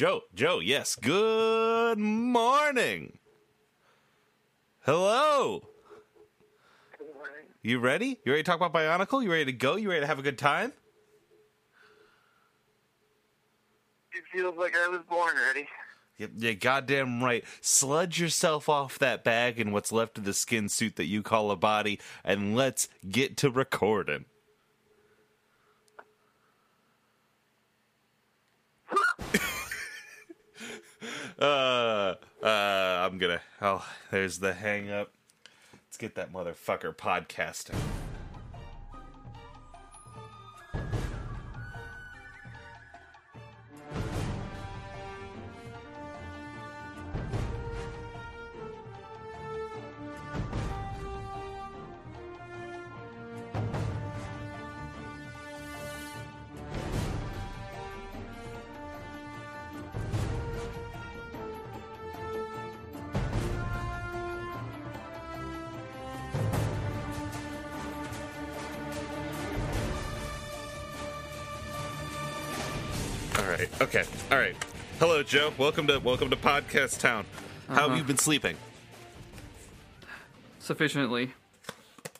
Joe, Joe, yes. Good morning. Hello. Good morning. You ready? You ready to talk about Bionicle? You ready to go? You ready to have a good time? It feels like I was born ready. You goddamn right. Sludge yourself off that bag and what's left of the skin suit that you call a body, and let's get to recording. uh, uh, I'm gonna. Oh, there's the hang up. Let's get that motherfucker podcasting. Okay. All right. Hello, Joe. Welcome to welcome to Podcast Town. How have uh-huh. you been sleeping? Sufficiently.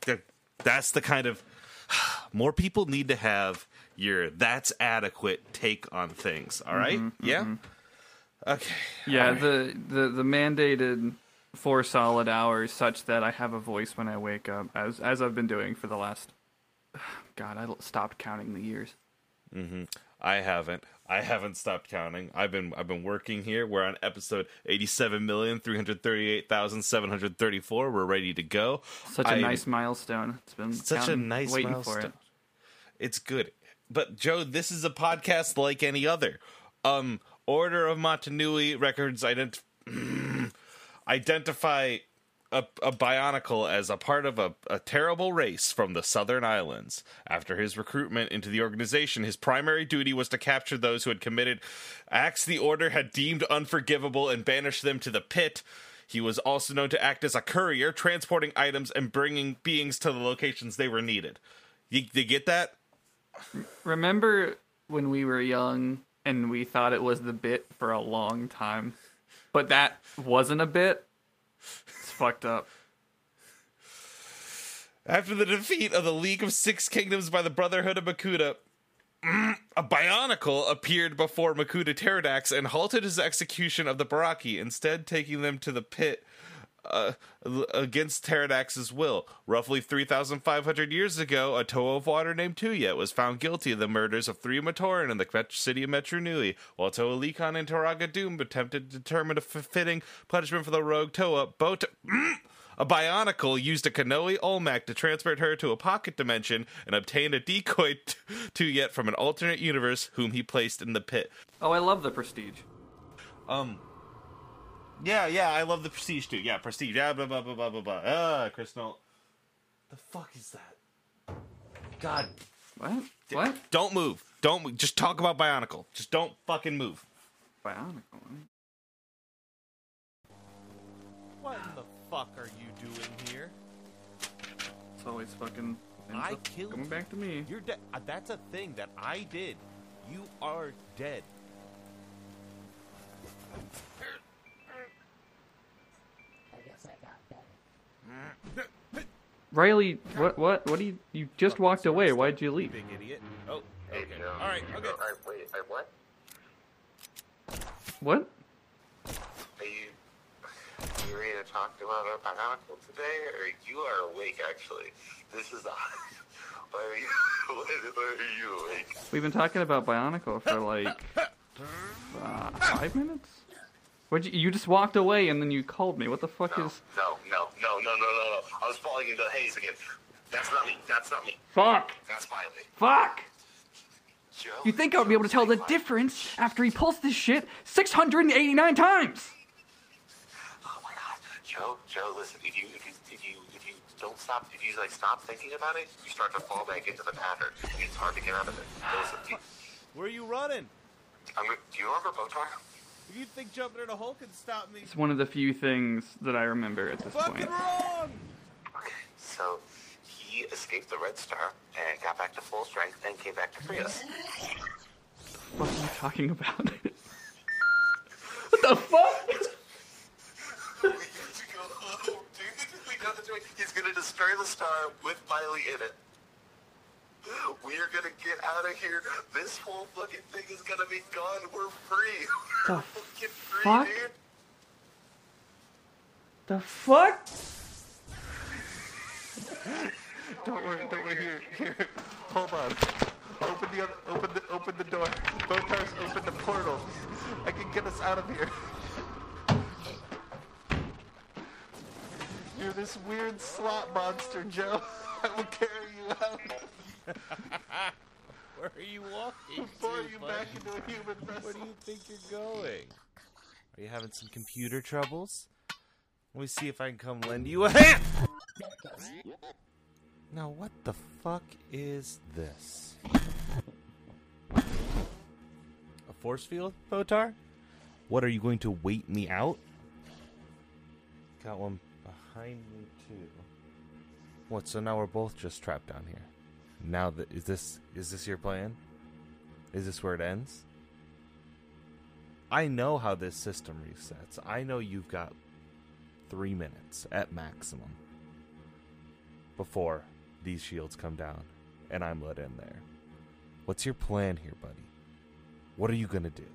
That- That's the kind of more people need to have your that's adequate take on things. All right? Mm-hmm, yeah. Mm-hmm. Okay. Yeah, the, the the mandated four solid hours such that I have a voice when I wake up, as as I've been doing for the last. God, I stopped counting the years. Mm-hmm. I haven't. I haven't stopped counting. I've been I've been working here. We're on episode eighty seven million three hundred thirty eight thousand seven hundred thirty four. We're ready to go. Such a I- nice milestone. It's been such a nice waiting milestone. for it. It's good. But Joe, this is a podcast like any other. Um, Order of Mata Nui Records ident- identify a, a Bionicle as a part of a, a terrible race from the Southern Islands. After his recruitment into the organization, his primary duty was to capture those who had committed acts the Order had deemed unforgivable and banish them to the pit. He was also known to act as a courier, transporting items and bringing beings to the locations they were needed. You, you get that? Remember when we were young and we thought it was the bit for a long time, but that wasn't a bit. It's fucked up. After the defeat of the League of Six Kingdoms by the Brotherhood of Makuta, a Bionicle appeared before Makuta Teridax and halted his execution of the Barraki, instead taking them to the pit uh, against Teridax's will. Roughly 3,500 years ago, a Toa of Water named Tuyet was found guilty of the murders of three Matoran in the city of Metru Nui, while Toa Lhikan and Turaga Dume attempted to determine a fitting punishment for the rogue Toa. Both. A Bionicle used a Kanohi Olmak to transport her to a pocket dimension and obtained a decoy t- Tuyet from an alternate universe, whom he placed in the pit. Oh, I love the prestige. Um. Yeah, yeah, I love the Prestige too. Yeah, Prestige. Yeah, blah blah blah blah blah blah. Ah, Crystal. The fuck is that? God, What? What? don't move. Don't move. Just talk about Bionicle. Just don't fucking move. Bionicle. What in the fuck are you doing here? It's always fucking. I killed Coming back to me. You're dead. Uh, that's a thing that I did. You are dead. Riley, what? What? What do you? You just walked away. Why'd you leave? Big idiot. Oh, Hey, okay. All right, okay. I, wait, I, what? What? Are you, are you ready to talk about a Bionicle today? Or you are awake, actually. This is a... Why are you, why, why are you awake? We've been talking about Bionicle for like uh, five minutes. What you? You just walked away and then you called me. What the fuck No, is? no, no, no, no, no, no, no. I was falling into the haze again. That's not me. That's not me. Fuck! That's Miley. Fuck! Joe? You think I would be able to tell the Joe, difference after he pulls this shit 689 times? Oh my god, Joe, Joe, listen. If you, if you, if you, if you don't stop, if you like stop thinking about it, you start to fall back into the pattern. It's hard to get out of it. Listen, you, Where are you running? I'm, do you remember Botar? You think jumping in a hole can stop me? It's one of the few things that I remember at this Fucking point. wrong! Okay, so he escaped the Red Star and got back to full strength and came back to free us. What the fuck are you talking about? What the fuck? We got to go home, dude. We got to do it. He's gonna destroy the star with Miley in it. We are gonna get out of here. This whole fucking thing is gonna be gone. We're free. We're The free, fuck? dude. The fuck? Don't worry, don't worry. Here, here. Hold on. Open the other, open the open the door. Botar's open the portal. I can get us out of here. You're this weird slot monster, Joe. I will carry you out. Where are you walking? To, you back into a human vessel. Where do you think you're going? Are you having some computer troubles? Let me see if I can come lend you a hand. Now, what the fuck is this? A force field, Botar? What are you going to wait me out? Got one behind me too. What? So now we're both just trapped down here. Now that is this is this your plan? Is this where it ends? I know how this system resets. I know you've got three minutes at maximum before these shields come down and I'm let in there. What's your plan here, buddy? What are you gonna do?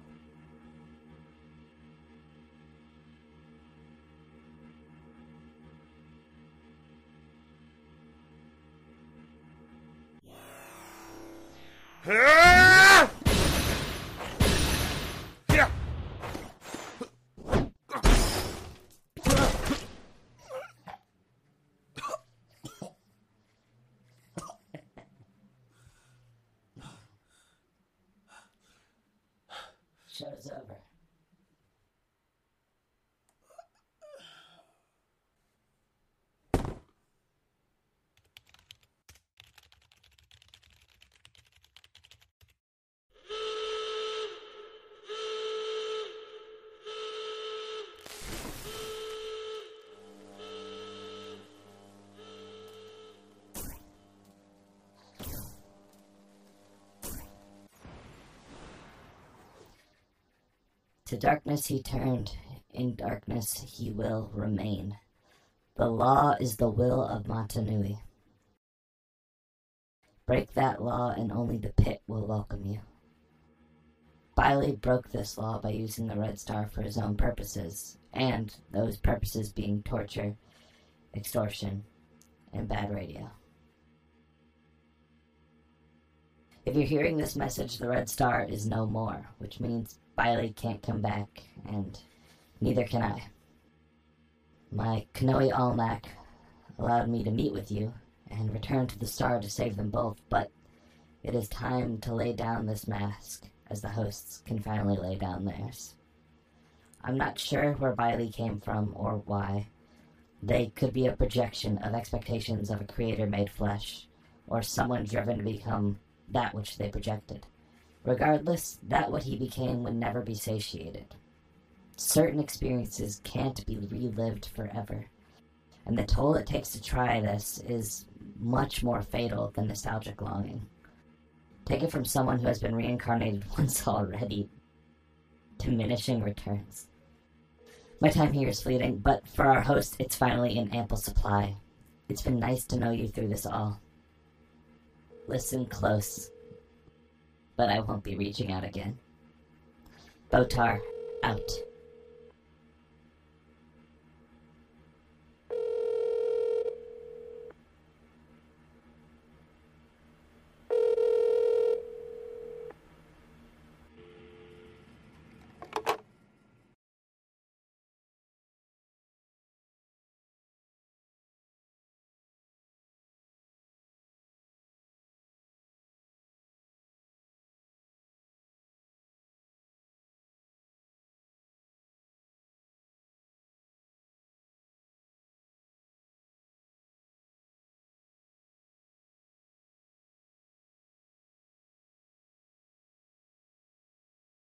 Show's over. To darkness he turned, in darkness he will remain. The law is the will of Mata Nui. Break that law, and only the pit will welcome you. Biley broke this law by using the Red Star for his own purposes, and those purposes being torture, extortion, and bad radio. If you're hearing this message, the Red Star is no more, which means Biley can't come back, and neither can I. My Kanohi Olmak allowed me to meet with you and return to the star to save them both, but it is time to lay down this mask, as the hosts can finally lay down theirs. I'm not sure where Biley came from or why. They could be a projection of expectations of a creator made flesh, or someone driven to become that which they projected. Regardless, that what he became would never be satiated. Certain experiences can't be relived forever, and the toll it takes to try this is much more fatal than nostalgic longing. Take it from someone who has been reincarnated once already. Diminishing returns. My time here is fleeting, but for our host, it's finally in ample supply. It's been nice to know you through this all. Listen close, but I won't be reaching out again. Botar, out.